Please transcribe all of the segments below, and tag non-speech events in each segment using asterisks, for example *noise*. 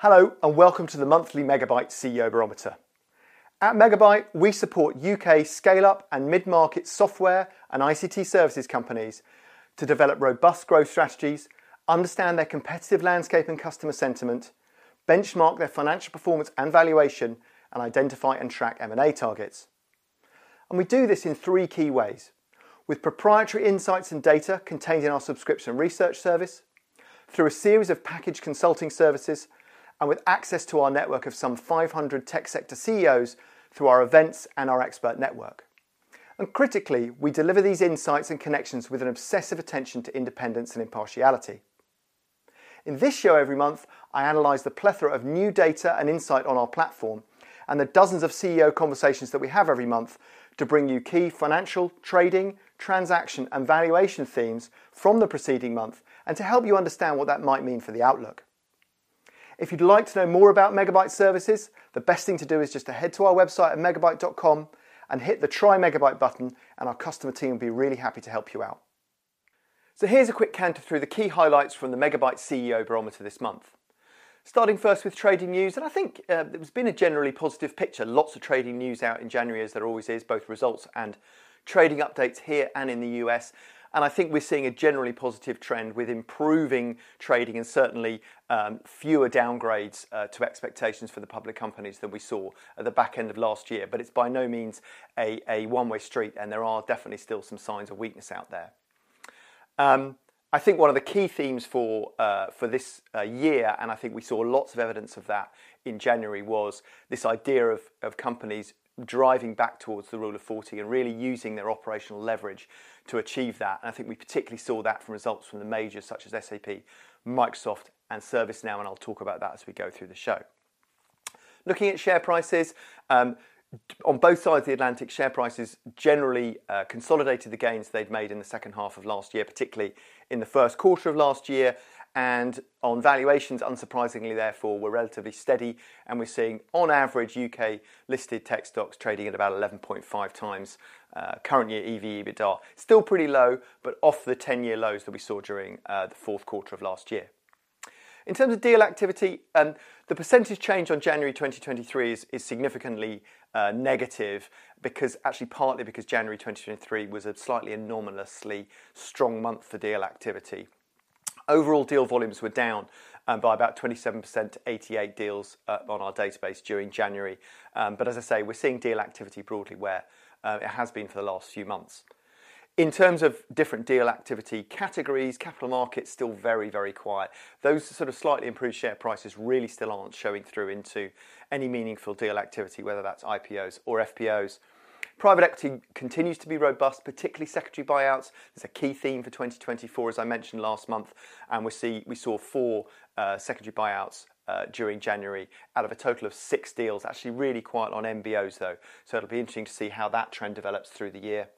Hello and welcome to the monthly Megabuyte CEO Barometer. At Megabuyte, we support UK scale up and mid market software and ICT services companies to develop robust growth strategies, understand their competitive landscape and customer sentiment, benchmark their financial performance and valuation, and identify and track M&A targets. And we do this in three key ways with proprietary insights and data contained in our subscription research service, through a series of packaged consulting services, and with access to our network of some 500 tech sector CEOs through our events and our expert network. And critically, we deliver these insights and connections with an obsessive attention to independence and impartiality. In this show every month, I analyse the plethora of new data and insight on our platform and the dozens of CEO conversations that we have every month to bring you key financial, trading, transaction, and valuation themes from the preceding month and to help you understand what that might mean for the outlook. If you'd like to know more about Megabuyte services, the best thing to do is just to head to our website at megabuyte.com and hit the Try Megabuyte button, and our customer team will be really happy to help you out. So here's a quick canter through the key highlights from the Megabuyte CEO Barometer this month. Starting first with trading news, and I think uh, there's been a generally positive picture. Lots of trading news out in January, as there always is, both results and trading updates here and in the US. And I think we're seeing a generally positive trend with improving trading and certainly um, fewer downgrades uh, to expectations for the public companies than we saw at the back end of last year. But it's by no means a, a one way street, and there are definitely still some signs of weakness out there. Um, I think one of the key themes for uh, for this uh, year, and I think we saw lots of evidence of that in January, was this idea of, of companies driving back towards the rule of 40 and really using their operational leverage to achieve that. And I think we particularly saw that from results from the majors such as SAP, Microsoft, and ServiceNow, and I'll talk about that as we go through the show. Looking at share prices, um, on both sides of the Atlantic, share prices generally uh, consolidated the gains they'd made in the second half of last year, particularly in the first quarter of last year. And on valuations, unsurprisingly, therefore, were relatively steady. And we're seeing, on average, UK listed tech stocks trading at about 11.5 times uh, current year EV EBITDA. Still pretty low, but off the 10 year lows that we saw during uh, the fourth quarter of last year. In terms of deal activity, um, the percentage change on January 2023 is, significantly uh, negative because actually partly because January 2023 was a slightly anomalously strong month for deal activity. Overall deal volumes were down um, by about 27% to 88 deals on our database during January. Um, but as I say, we're seeing deal activity broadly where uh, it has been for the last few months. In terms of different deal activity categories, capital markets still very, very quiet. Those sort of slightly improved share prices really still aren't showing through into any meaningful deal activity, whether that's IPOs or FPOs. Private equity continues to be robust, particularly secondary buyouts. It's a key theme for 2024, as I mentioned last month, and we see we saw four uh, secondary buyouts uh, during January out of a total of six deals. Actually, really quiet on MBOs though, so it'll be interesting to see how that trend develops through the year.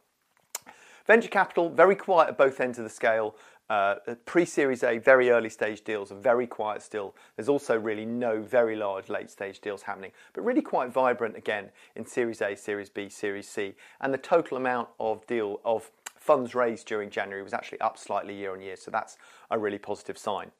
Venture capital, very quiet at both ends of the scale. Uh, Pre Series A, very early stage deals are very quiet still. There's also really no very large late stage deals happening, but really quite vibrant again in Series A, Series B, Series C. And the total amount of deal of funds raised during January was actually up slightly year on year, so that's a really positive sign.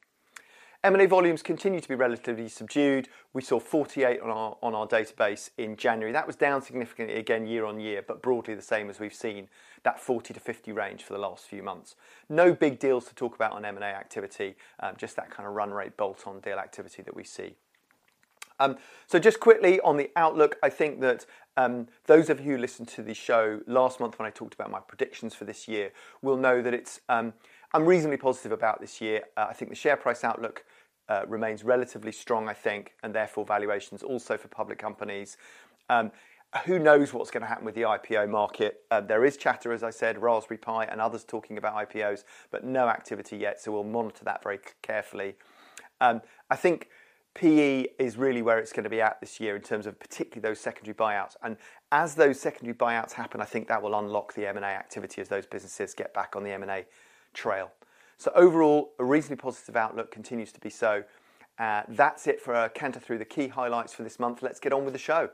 M&A volumes continue to be relatively subdued. We saw 48 on our on our database in January. That was down significantly again year on year, but broadly the same as we've seen that 40 to 50 range for the last few months. No big deals to talk about on M&A activity, um, just that kind of run rate bolt-on deal activity that we see. Um, so just quickly on the outlook, I think that um, those of you who listened to the show last month when I talked about my predictions for this year will know that it's um, I'm reasonably positive about this year. Uh, I think the share price outlook uh, remains relatively strong, I think, and therefore valuations also for public companies. Um, who knows what's going to happen with the IPO market? Uh, there is chatter, as I said, Raspberry Pi and others talking about IPOs, but no activity yet, so we'll monitor that very carefully. Um, I think PE is really where it's going to be at this year in terms of particularly those secondary buyouts. And as those secondary buyouts happen, I think that will unlock the M&A activity as those businesses get back on the M&A trail. So overall, a reasonably positive outlook continues to be so. Uh, that's it for a canter through the key highlights for this month. Let's get on with the show.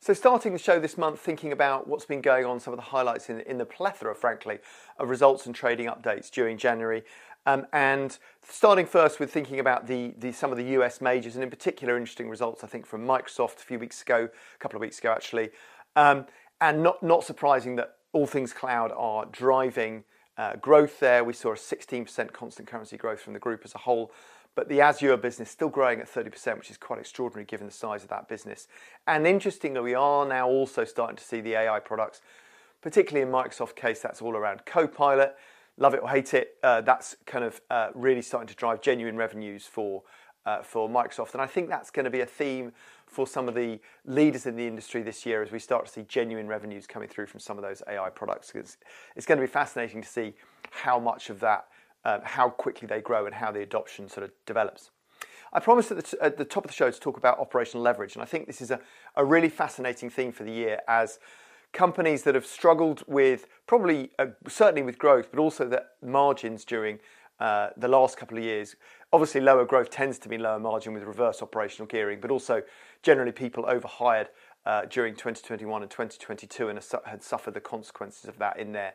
So, starting the show this month, thinking about what's been going on, some of the highlights in, in the plethora, frankly, of results and trading updates during January. Um, and starting first with thinking about the, the, some of the US majors, and in particular, interesting results, I think, from Microsoft a few weeks ago, a couple of weeks ago actually. Um, and not, not surprising that all things cloud are driving uh, growth there. We saw a 16% constant currency growth from the group as a whole. But the Azure business still growing at 30%, which is quite extraordinary given the size of that business. And interestingly, we are now also starting to see the AI products, particularly in Microsoft case, that's all around Copilot. Love it or hate it, uh, that's kind of uh, really starting to drive genuine revenues for uh, for Microsoft. And I think that's going to be a theme for some of the leaders in the industry this year as we start to see genuine revenues coming through from some of those AI products. It's, it's going to be fascinating to see how much of that um, how quickly they grow and how the adoption sort of develops. I promised at the, t- at the, top of the show to talk about operational leverage, and I think this is a, a really fascinating theme for the year as companies that have struggled with probably uh, certainly with growth, but also the margins during uh, the last couple of years. Obviously, lower growth tends to be lower margin with reverse operational gearing, but also generally people overhired uh, during 2021 and 2022 and had suffered the consequences of that in their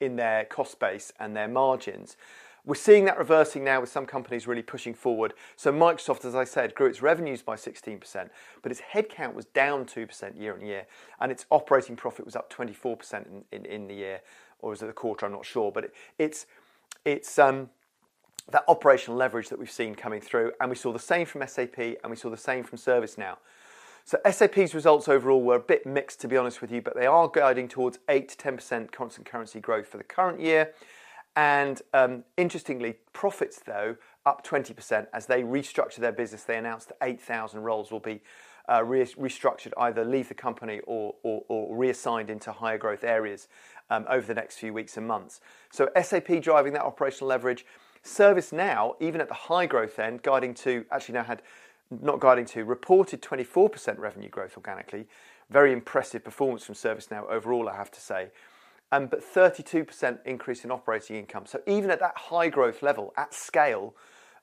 in their cost base and their margins. We're seeing that reversing now with some companies really pushing forward. So Microsoft, as I said, grew its revenues by 16%, but its headcount was down 2% year on year, and its operating profit was up 24% in, in, the year, or was it the quarter? I'm not sure, but it, it's it's um, that operational leverage that we've seen coming through, and we saw the same from SAP, and we saw the same from ServiceNow. So SAP's results overall were a bit mixed, to be honest with you, but they are guiding towards 8 to 10% constant currency growth for the current year. And um, interestingly, profits though up 20% as they restructure their business. They announced that 8,000 roles will be uh, re- restructured, either leave the company or reassigned into higher growth areas um, over the next few weeks and months. So SAP driving that operational leverage. ServiceNow, even at the high growth end, guiding to actually now had not guiding to reported 24% revenue growth organically. Very impressive performance from ServiceNow overall, I have to say um, but 32% increase in operating income. So even at that high growth level, at scale,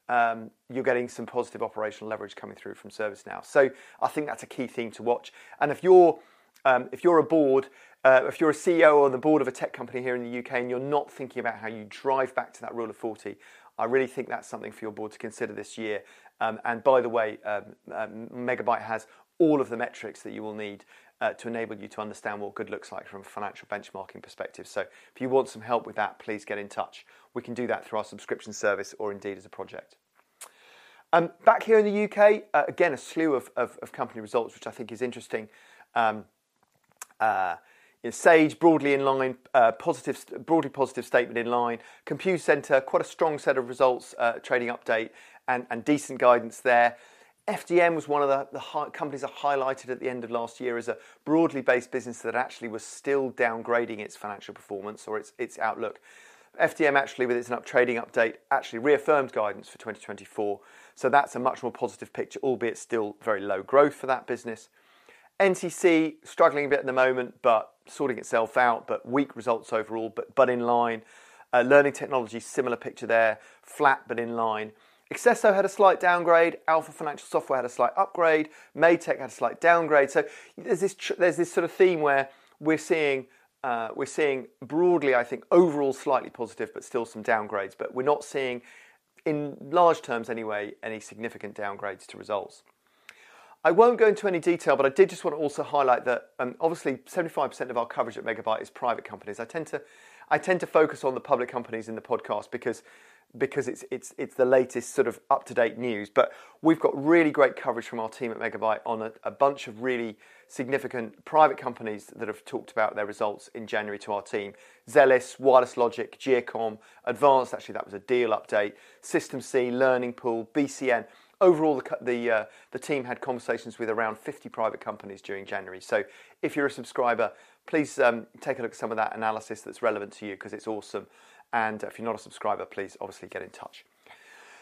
um, you're getting some positive operational leverage coming through from ServiceNow. So I think that's a key thing to watch. And if you're um, if you're a board, uh, if you're a CEO or on the board of a tech company here in the UK and you're not thinking about how you drive back to that rule of 40, I really think that's something for your board to consider this year. Um, and by the way, um, um, Megabuyte has all of the metrics that you will need uh, to enable you to understand what good looks like from a financial benchmarking perspective. So if you want some help with that, please get in touch. We can do that through our subscription service or indeed as a project. Um, back here in the UK, uh, again, a slew of, of, of, company results, which I think is interesting. Um, uh, Sage broadly in line, uh, positive, broadly positive statement in line. Computacenter, quite a strong set of results, uh, trading update, and, decent guidance there. FDM was one of the, companies I highlighted at the end of last year as a broadly based business that actually was still downgrading its financial performance or its, its outlook. FDM actually, with its up trading update, actually reaffirmed guidance for 2024. So that's a much more positive picture, albeit still very low growth for that business. NCC struggling a bit at the moment, but sorting itself out, but weak results overall, but, but in line. Uh, learning technology, similar picture there, flat but in line. Accesso had a slight downgrade. Alfa Financial Software had a slight upgrade. Made Tech had a slight downgrade. So there's this there's this sort of theme where we're seeing uh, we're seeing broadly, I think, overall slightly positive, but still some downgrades. But we're not seeing, in large terms anyway, any significant downgrades to results. I won't go into any detail, but I did just want to also highlight that um, obviously 75% of our coverage at Megabuyte is private companies. I tend to I tend to focus on the public companies in the podcast because because it's it's it's the latest sort of up to date news. But we've got really great coverage from our team at Megabuyte on a, a, bunch of really significant private companies that have talked about their results in January to our team. Zellis, Wireless Logic, Geocom, Advanced. Actually, that was a deal update. System C, Learning Pool, BCN. Overall, the the, uh, the team had conversations with around 50 private companies during January. So if you're a subscriber, please um, take a look at some of that analysis that's relevant to you because it's awesome. And if you're not a subscriber, please obviously get in touch.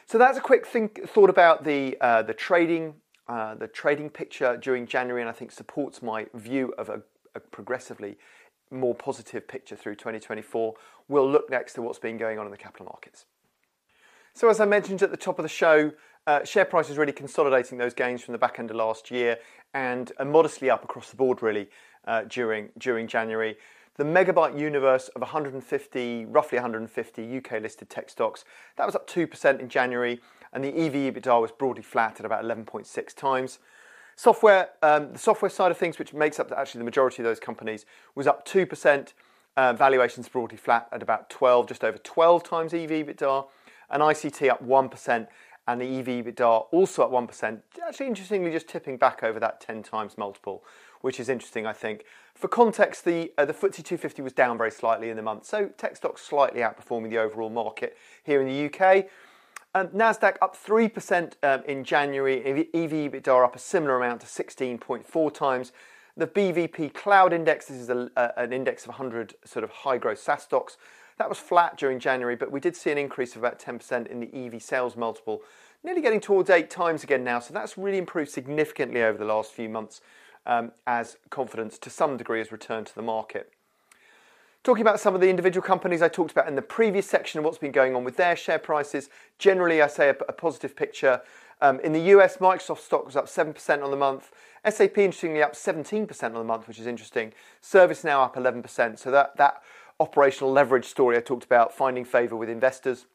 So that's a quick think, thought about the uh, the trading uh, the trading picture during January, and I think supports my view of a, a, progressively more positive picture through 2024. We'll look next to what's been going on in the capital markets. So as I mentioned at the top of the show, share price is really consolidating those gains from the back end of last year and modestly up across the board really uh, during during January. the megabuyte universe of 150, roughly 150 UK listed tech stocks, that was up 2% in January, and the EV EBITDA was broadly flat at about 11.6 times. Software, um, the software side of things, which makes up actually the majority of those companies, was up 2%. Uh, valuations broadly flat at about 12, just over 12 times EV EBITDA, and ICT up 1%, and the EV EBITDA also up 1%. Actually, interestingly, just tipping back over that 10 times multiple, which is interesting, I think. For context, the uh, the FTSE 250 was down very slightly in the month, so tech stocks slightly outperforming the overall market here in the UK. Um, Nasdaq up three percent um, in January. EV EBITDA up a similar amount to 16.4 times. The BVP Cloud Index, this is a, a, an index of 100 sort of high growth SaaS stocks. That was flat during January, but we did see an increase of about 10% in the EV sales multiple, nearly getting towards eight times again now. So that's really improved significantly over the last few months um, as confidence to some degree has returned to the market. Talking about some of the individual companies I talked about in the previous section and what's been going on with their share prices, generally I say a, a positive picture. Um, in the US, Microsoft stock was up 7% on the month. SAP, interestingly, up 17% on the month, which is interesting. ServiceNow up 11%. So that, that operational leverage story I talked about, finding favour with investors.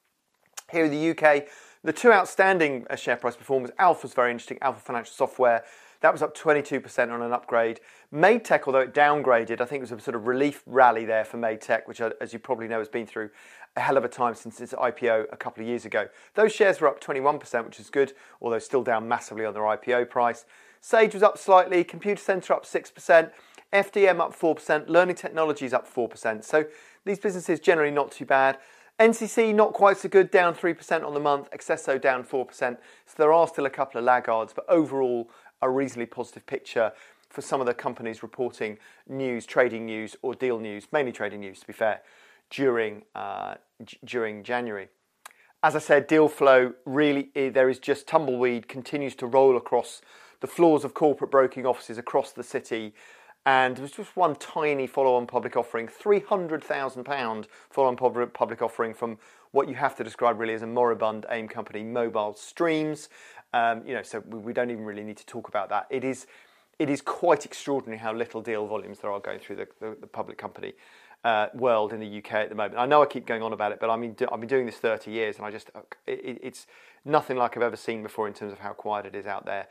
Here in the UK, the two outstanding uh, share price performers, Alfa was very interesting, Alfa Financial Software that was up 22% on an upgrade. Tech, although it downgraded, I think it was a sort of relief rally there for Tech, which, uh, as you probably know, has been through a hell of a time since its IPO a couple of years ago. Those shares were up 21%, which is good, although still down massively on their IPO price. Sage was up slightly, Computacenter up 6%, FDM up 4%, Learning Technologies up 4%. So these businesses generally not too bad. NCC not quite so good, down 3% on the month, Accesso down 4%. So there are still a couple of laggards, but overall a reasonably positive picture for some of the companies reporting news, trading news, or deal news, mainly trading news to be fair, during, uh, during January. As I said, deal flow really, eh, there is just tumbleweed, continues to roll across the floors of corporate broking offices across the city. And there was just one tiny follow on public offering, £300,000 follow on public offering from what you have to describe really as a moribund AIM company, Mobile Streams. Um, you know, so we don't even really need to talk about that. It is, it is quite extraordinary how little deal volumes there are going through the, the, the public company uh, world in the UK at the moment. I know I keep going on about it, but I mean, I've been doing this 30 years, and I just it, it's nothing like I've ever seen before in terms of how quiet it is out there.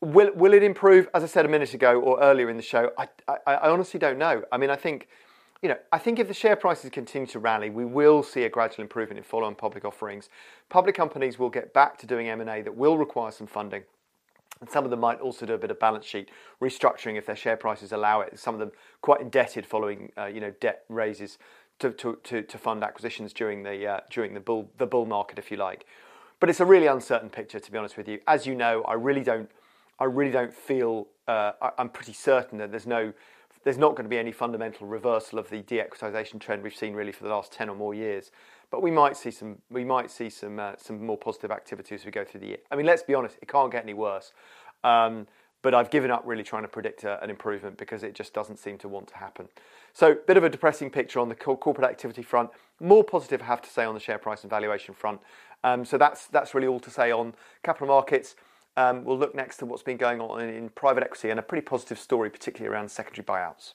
Will will it improve? As I said a minute ago or earlier in the show, I, I, I honestly don't know. I mean, I think you know, I think if the share prices continue to rally, we will see a gradual improvement in follow-on public offerings. Public companies will get back to doing M&A that will require some funding. And some of them might also do a bit of balance sheet restructuring if their share prices allow it. Some of them quite indebted following, uh, you know, debt raises to, to, to, to fund acquisitions during the uh, during the bull the bull market, if you like. But it's a really uncertain picture, to be honest with you. As you know, I really don't I really don't feel uh, I, I'm pretty certain that there's no there's not going to be any fundamental reversal of the de-equitization trend we've seen really for the last 10 or more years. But we might see some, we might see some, uh, some more positive activity as we go through the year. I mean, let's be honest, it can't get any worse. Um, but I've given up really trying to predict a, an improvement because it just doesn't seem to want to happen. So, bit of a depressing picture on the corporate activity front. More positive, I have to say, on the share price and valuation front. Um, so that's that's really all to say on capital markets. Um, we'll look next to what's been going on in private equity and a pretty positive story, particularly around secondary buyouts.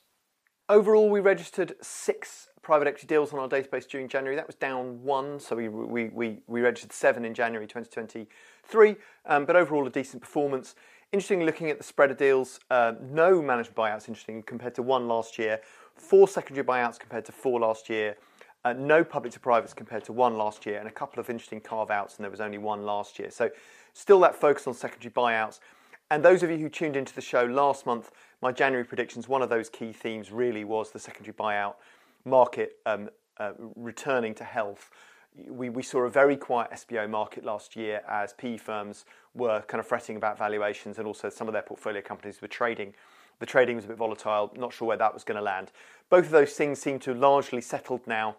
Overall, we registered six private equity deals on our database during January. That was down one, so we, we, we, we registered seven in January 2023, um, but overall a decent performance. Interestingly, looking at the spread of deals, uh, no management buyouts, interesting, compared to one last year, four secondary buyouts compared to four last year, uh, no public to privates compared to one last year, and a couple of interesting carve outs, and there was only one last year. So Still that focus on secondary buyouts. And those of you who tuned into the show last month, my January predictions, one of those key themes really was the secondary buyout market um, uh, returning to health. We, we saw a very quiet SBO market last year as PE firms were kind of fretting about valuations and also some of their portfolio companies were trading. The trading was a bit volatile, not sure where that was going to land. Both of those things seem to largely settled now.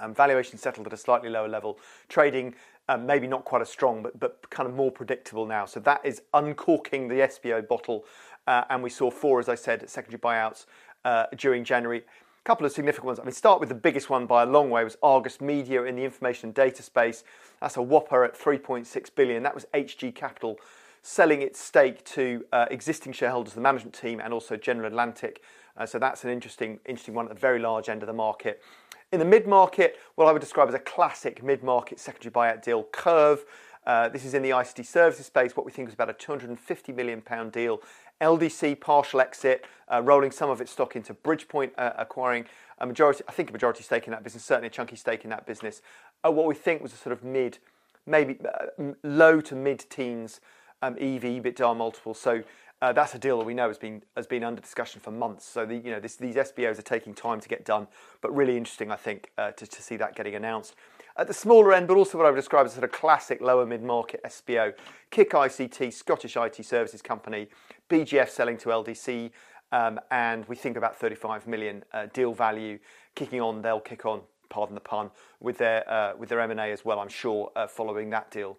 Um, valuation settled at a slightly lower level. Trading um, maybe not quite as strong, but, but kind of more predictable now. So that is uncorking the SBO bottle. Uh, and we saw four, as I said, secondary buyouts uh, during January. A couple of significant ones. I mean, start with the biggest one by a long way was Argus Media in the information and data space. That's a whopper at 3.6 billion. That was HG Capital selling its stake to uh, existing shareholders, the management team, and also General Atlantic Uh, so that's an interesting, interesting one at the very large end of the market. In the mid market, what I would describe as a classic mid market secondary buyout deal, Kerv. Uh, this is in the ICT services space, what we think is about a £250 million deal. LDC partial exit, uh, rolling some of its stock into Bridgepoint, uh, acquiring a majority, I think a majority stake in that business, certainly a chunky stake in that business. Uh, what we think was a sort of mid, maybe uh, low to mid teens um, EV EBITDA multiple. So uh, that's a deal that we know has been has been under discussion for months. So the, you know this, these SBOs are taking time to get done, but really interesting, I think, uh, to, to see that getting announced. At the smaller end, but also what I would describe as sort of classic lower mid market SBO, Kick ICT, Scottish IT services company, BGF selling to LDC, um, and we think about 35 million uh, deal value kicking on. They'll kick on, pardon the pun, with their uh, with their M and A as well. I'm sure uh, following that deal.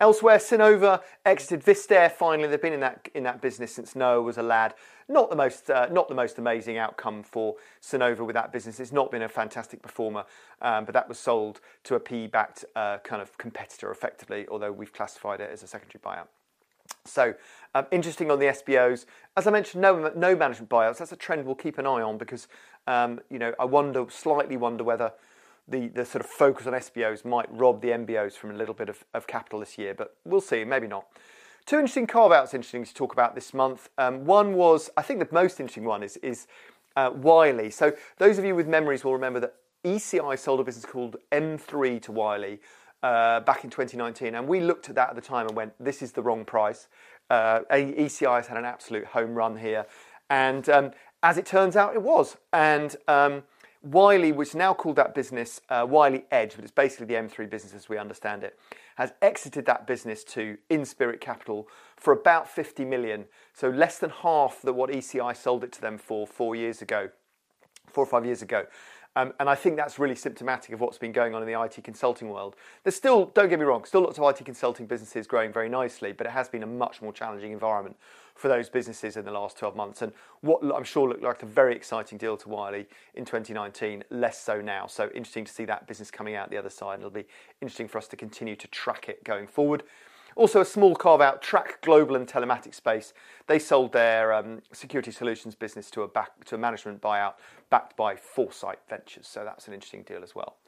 Elsewhere, Synova exited Vistair. Finally, they've been in that in that business since Noah was a lad. Not the most uh, not the most amazing outcome for Synova with that business. It's not been a fantastic performer, um, but that was sold to a PE-backed uh, kind of competitor, effectively. Although we've classified it as a secondary buyout. So um, interesting on the SBOs. As I mentioned, no no management buyouts. That's a trend we'll keep an eye on because um, you know I wonder slightly wonder whether the, the sort of focus on SBOs might rob the MBOs from a little bit of, of capital this year, but we'll see, maybe not. Two interesting carve outs interesting to talk about this month. Um, one was, I think the most interesting one is, is uh, Wiley. So, those of you with memories will remember that ECI sold a business called mthree to Wiley uh, back in 2019, and we looked at that at the time and went, this is the wrong price. Uh, ECI has had an absolute home run here, and um, as it turns out, it was. And um, Wiley, which now called that business uh, Wiley Edge, but it's basically the mthree business as we understand it, has exited that business to InSpirit Capital for about 50 million. So less than half that what ECI sold it to them for four years ago, four or five years ago. Um, and I think that's really symptomatic of what's been going on in the IT consulting world. There's still, don't get me wrong, still lots of IT consulting businesses growing very nicely, but it has been a much more challenging environment for those businesses in the last 12 months. And what I'm sure looked like a very exciting deal to Wiley in 2019, less so now. So interesting to see that business coming out the other side. It'll be interesting for us to continue to track it going forward. Also, a small carve out, Track Global and Telematics Space. They sold their um, security solutions business to a, back, to a management buyout backed by Foresight Ventures. So that's an interesting deal as well.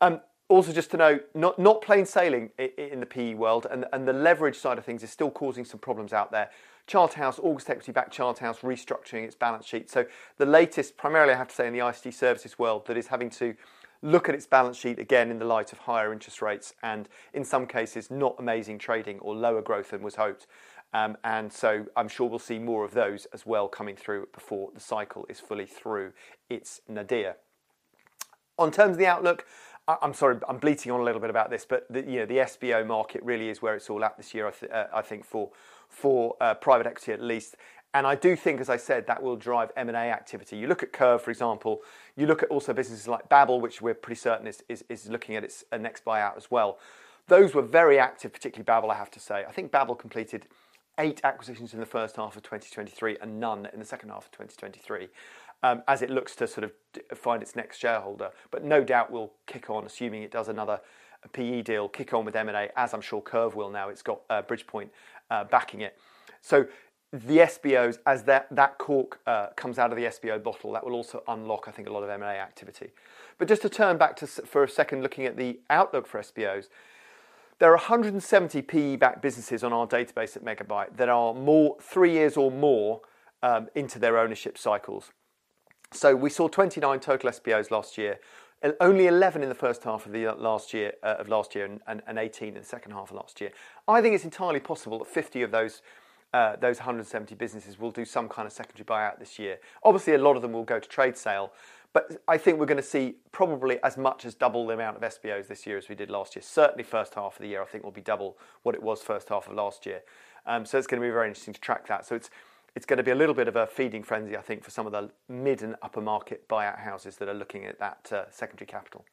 Um, also, just to note, not, not plain sailing in the PE world, and, and the leverage side of things is still causing some problems out there. Charterhouse, August Equity backed Charterhouse restructuring its balance sheet. So, the latest, primarily, I have to say, in the ICT services world, that is having to look at its balance sheet again in the light of higher interest rates and, in some cases, not amazing trading or lower growth than was hoped. Um, and so I'm sure we'll see more of those as well coming through before the cycle is fully through its nadir. On terms of the outlook, I'm sorry, I'm bleating on a little bit about this, but the, you know, the SBO market really is where it's all at this year. I, th- uh, I think for for uh, private equity at least. And I do think, as I said, that will drive M&A activity. You look at Kerv, for example. You look at also businesses like Babble, which we're pretty certain is, is, is looking at its uh, next buyout as well. Those were very active, particularly Babble, I have to say. I think Babble completed eight acquisitions in the first half of 2023 and none in the second half of 2023 um, as it looks to sort of find its next shareholder. But no doubt will kick on, assuming it does another PE deal, kick on with M&A, as I'm sure Kerv will now. It's got uh, Bridgepoint uh, backing it. So the SBOs, as that, that cork uh, comes out of the SBO bottle, that will also unlock, I think, a lot of M&A activity. But just to turn back to, for a second, looking at the outlook for SBOs, there are 170 PE-backed businesses on our database at Megabuyte that are more three years or more um, into their ownership cycles. So we saw 29 total SBOs last year, only 11 in the first half of the uh, last year uh, of last year, and, and, and, 18 in the second half of last year. I think it's entirely possible that 50 of those uh, those 170 businesses will do some kind of secondary buyout this year. Obviously, a lot of them will go to trade sale, but I think we're going to see probably as much as double the amount of SBOs this year as we did last year. Certainly, first half of the year, I think will be double what it was first half of last year. Um, so it's going to be very interesting to track that. So it's it's going to be a little bit of a feeding frenzy, I think, for some of the mid and upper market buyout houses that are looking at that uh, secondary capital.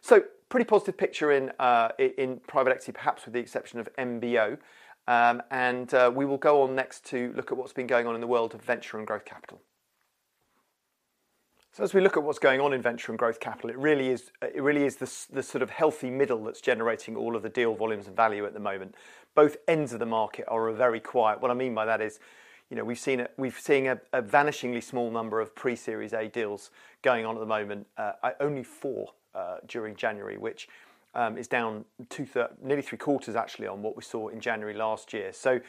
So, pretty positive picture in uh, in private equity, perhaps with the exception of MBO. Um, and uh, we will go on next to look at what's been going on in the world of venture and growth capital. So as we look at what's going on in venture and growth capital, it really is it really is the, the sort of healthy middle that's generating all of the deal volumes and value at the moment. Both ends of the market are very quiet. What I mean by that is you know, we've seen a, we've seen a, a vanishingly small number of pre-Series A deals going on at the moment. Uh, only four uh, during January, which um, is down two thir- nearly three quarters actually on what we saw in January last year. So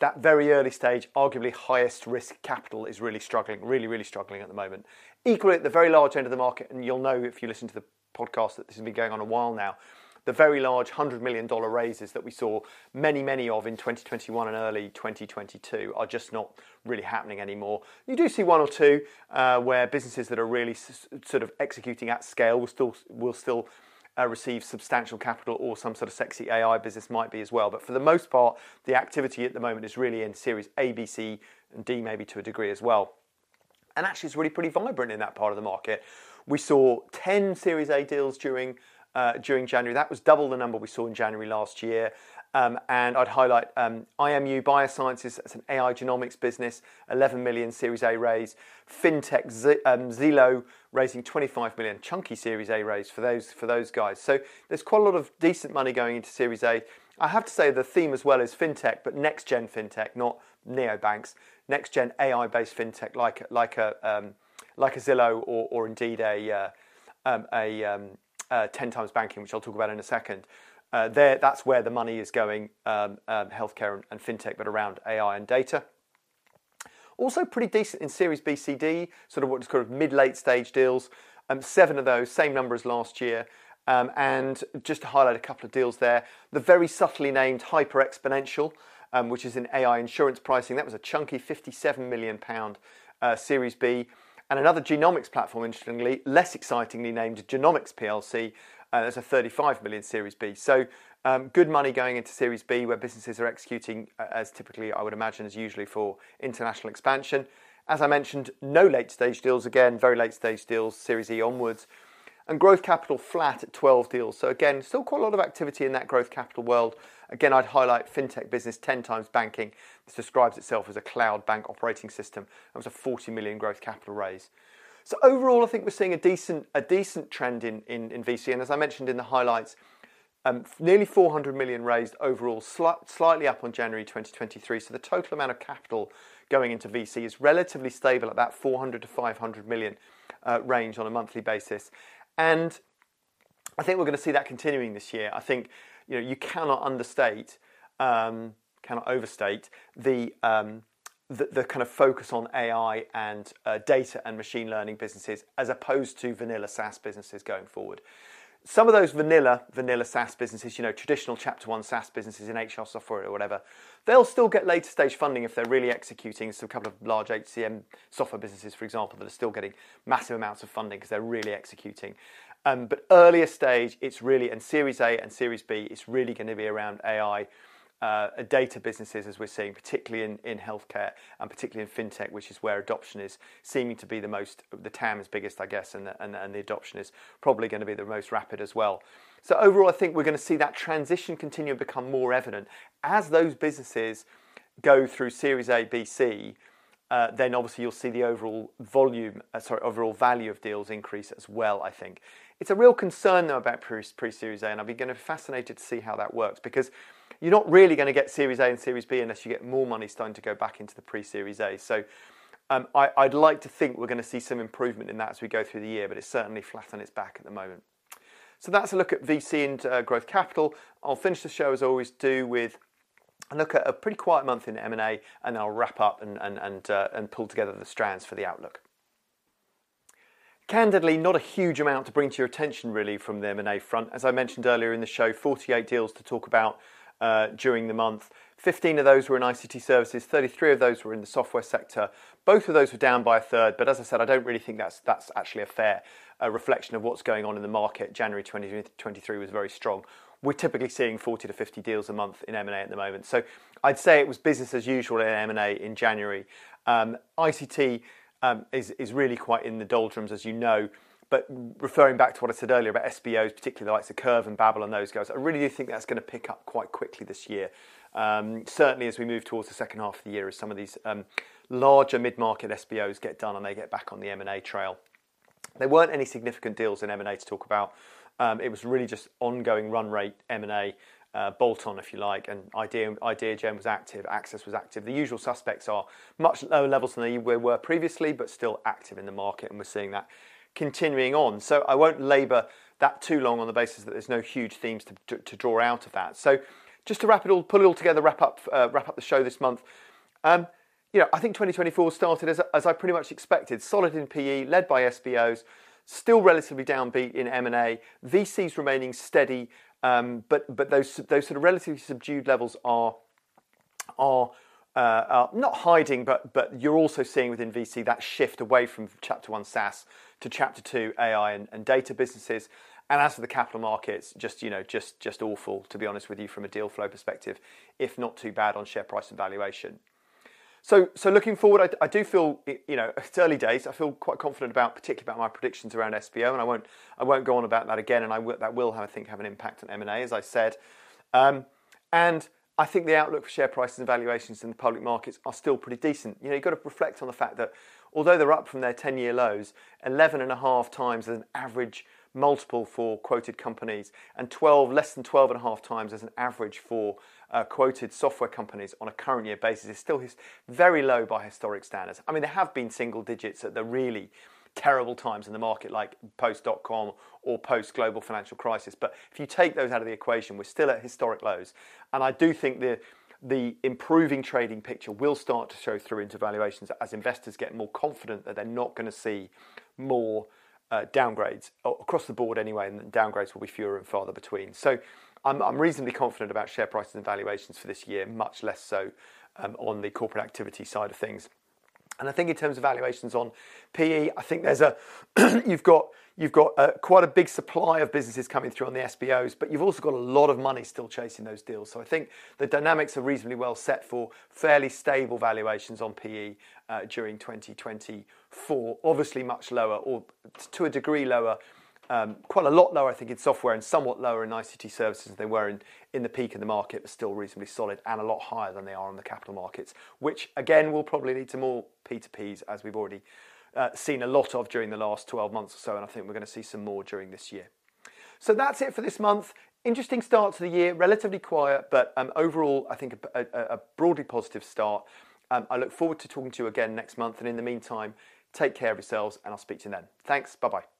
that very early stage, arguably highest risk capital is really struggling, really, really struggling at the moment. Equally, at the very large end of the market, and you'll know if you listen to the podcast that this has been going on a while now, the very large $100 million raises that we saw many, many of in 2021 and early 2022 are just not really happening anymore. You do see one or two uh, where businesses that are really s- sort of executing at scale will still, will still uh, receive substantial capital or some sort of sexy AI business might be as well. But for the most part, the activity at the moment is really in series A, B, C, and D maybe to a degree as well. And actually, it's really pretty vibrant in that part of the market. We saw 10 Series A deals during during January. That was double the number we saw in January last year. Um, and I'd highlight um, IMU Biosciences, as an AI genomics business, 11 million Series A raise. FinTech Z- um, Zelo raising 25 million, chunky Series A raise for those for those guys. So there's quite a lot of decent money going into Series A. I have to say the theme as well is fintech, but next gen fintech, not neobanks. Next gen AI based fintech like like a um, like a Zillow or, or indeed a uh, um, a um, uh, 10 times banking, which I'll talk about in a second. Uh, there, that's where the money is going, um, um, healthcare and, and, fintech, but around AI and data. Also, pretty decent in Series B, C, D, sort of what's called mid-late stage deals. Um, seven of those, same number as last year. Um, and just to highlight a couple of deals there, the very subtly named Hyperexponential, um, which is in AI insurance pricing, that was a chunky 57 million pound uh, Series B and another genomics platform, interestingly, less excitingly named Genomics PLC. Uh, there's a 35 million Series B. So um, good money going into Series B, where businesses are executing uh, as typically, I would imagine, as usually for international expansion. As I mentioned, no late stage deals again, very late stage deals, Series E onwards. And growth capital flat at 12 deals. So again, still quite a lot of activity in that growth capital world. Again, I'd highlight fintech business 10 times banking. This describes itself as a cloud bank operating system. That was a 40 million growth capital raise. So overall, I think we're seeing a decent, a decent trend in, in, in VC. And as I mentioned in the highlights, um, nearly 400 million raised overall, sli- slightly up on January 2023. So the total amount of capital going into VC is relatively stable at that 400 to 500 million uh, range on a monthly basis. And I think we're going to see that continuing this year. I think you know you cannot understate, um, cannot overstate the, um, the, the kind of focus on AI and uh, data and machine learning businesses as opposed to vanilla SaaS businesses going forward. Some of those vanilla vanilla SaaS businesses, you know, traditional Chapter One SaaS businesses in HR software or whatever, they'll still get later stage funding if they're really executing. So a couple of large HCM software businesses, for example, that are still getting massive amounts of funding because they're really executing. Um, but earlier stage, it's really, and Series A and Series B, it's really going to be around AI, data businesses, as we're seeing, particularly in, healthcare and particularly in fintech, which is where adoption is seeming to be the most, the TAM is biggest, I guess, and the, adoption is probably going to be the most rapid as well. So overall, I think we're going to see that transition continue and become more evident as those businesses go through Series A, B, C uh, then obviously you'll see the overall volume, uh, sorry, overall value of deals increase as well. I think it's a real concern though about pre Series A, and I'll be going to be fascinated to see how that works because you're not really going to get Series A and Series B unless you get more money starting to go back into the pre Series A. So um, I, would like to think we're going to see some improvement in that as we go through the year, but it's certainly flat on its back at the moment. So that's a look at VC and uh, growth capital. I'll finish the show as I always do with and look at a pretty quiet month in M&A and I'll wrap up and, and, and, uh, and pull together the strands for the outlook. Candidly, not a huge amount to bring to your attention really from the M&A front. As I mentioned earlier in the show, 48 deals to talk about uh, during the month. 15 of those were in ICT services, 33 of those were in the software sector. Both of those were down by a third, but as I said, I don't really think that's, that's actually a fair uh, reflection of what's going on in the market. January 2023 was very strong we're typically seeing 40 to 50 deals a month in M&A at the moment. So I'd say it was business as usual in M&A in January. Um, ICT um, is, is really quite in the doldrums, as you know. But referring back to what I said earlier about SBOs, particularly the likes of Kerv and Babble and those guys, I really do think that's going to pick up quite quickly this year. Um, certainly as we move towards the second half of the year, as some of these um, larger mid-market SBOs get done and they get back on the M&A trail. There weren't any significant deals in M&A to talk about um, it was really just ongoing run rate M&A uh, bolt on, if you like, and Idea, Ideagen was active, Access was active. The usual suspects are much lower levels than they were previously, but still active in the market, and we're seeing that continuing on. So I won't labour that too long on the basis that there's no huge themes to, to, to draw out of that. So just to wrap it all, pull it all together, wrap up, uh, wrap up the show this month. Um, you know, I think 2024 started as, as I pretty much expected, solid in PE, led by SBOs, still relatively downbeat in M&A, VCs remaining steady, um, but but those those sort of relatively subdued levels are are uh, are not hiding, but but you're also seeing within VC that shift away from Chapter One SaaS to Chapter Two AI and, and data businesses. And as for the capital markets, just you know, just just awful to be honest with you from a deal flow perspective, if not too bad on share price and valuation. So, so looking forward, I, I, do feel, you know, it's early days. I feel quite confident about, particularly about my predictions around SBO, and I won't, I won't go on about that again. And I that will, have, I think, have an impact on M and A, as I said. Um, and I think the outlook for share prices and valuations in the public markets are still pretty decent. You know, you've got to reflect on the fact that although they're up from their 10-year lows, 11 and a half times as an average multiple for quoted companies, and 12, less than 12 and a half times as an average for uh, quoted software companies on a current year basis is still his, very low by historic standards. I mean, there have been single digits at the really terrible times in the market, like post dot com or post global financial crisis. But if you take those out of the equation, we're still at historic lows. And I do think the the improving trading picture will start to show through into valuations as investors get more confident that they're not going to see more uh, downgrades across the board anyway, and downgrades will be fewer and farther between. So I'm, I'm reasonably confident about share prices and valuations for this year, much less so um, on the corporate activity side of things. And I think in terms of valuations on PE, I think there's a *clears throat* you've got you've got uh, quite a big supply of businesses coming through on the SBOs, but you've also got a lot of money still chasing those deals. So I think the dynamics are reasonably well set for fairly stable valuations on PE uh, during 2024. Obviously, much lower, or to a degree lower um, quite a lot lower, I think, in software and somewhat lower in ICT services than they were in, in the peak of the market, but still reasonably solid and a lot higher than they are on the capital markets, which again will probably lead to more P2Ps as we've already uh, seen a lot of during the last 12 months or so, and I think we're going to see some more during this year. So that's it for this month. Interesting start to the year, relatively quiet, but um, overall, I think a, a, a broadly positive start. Um, I look forward to talking to you again next month, and in the meantime, take care of yourselves, and I'll speak to you then. Thanks, bye bye.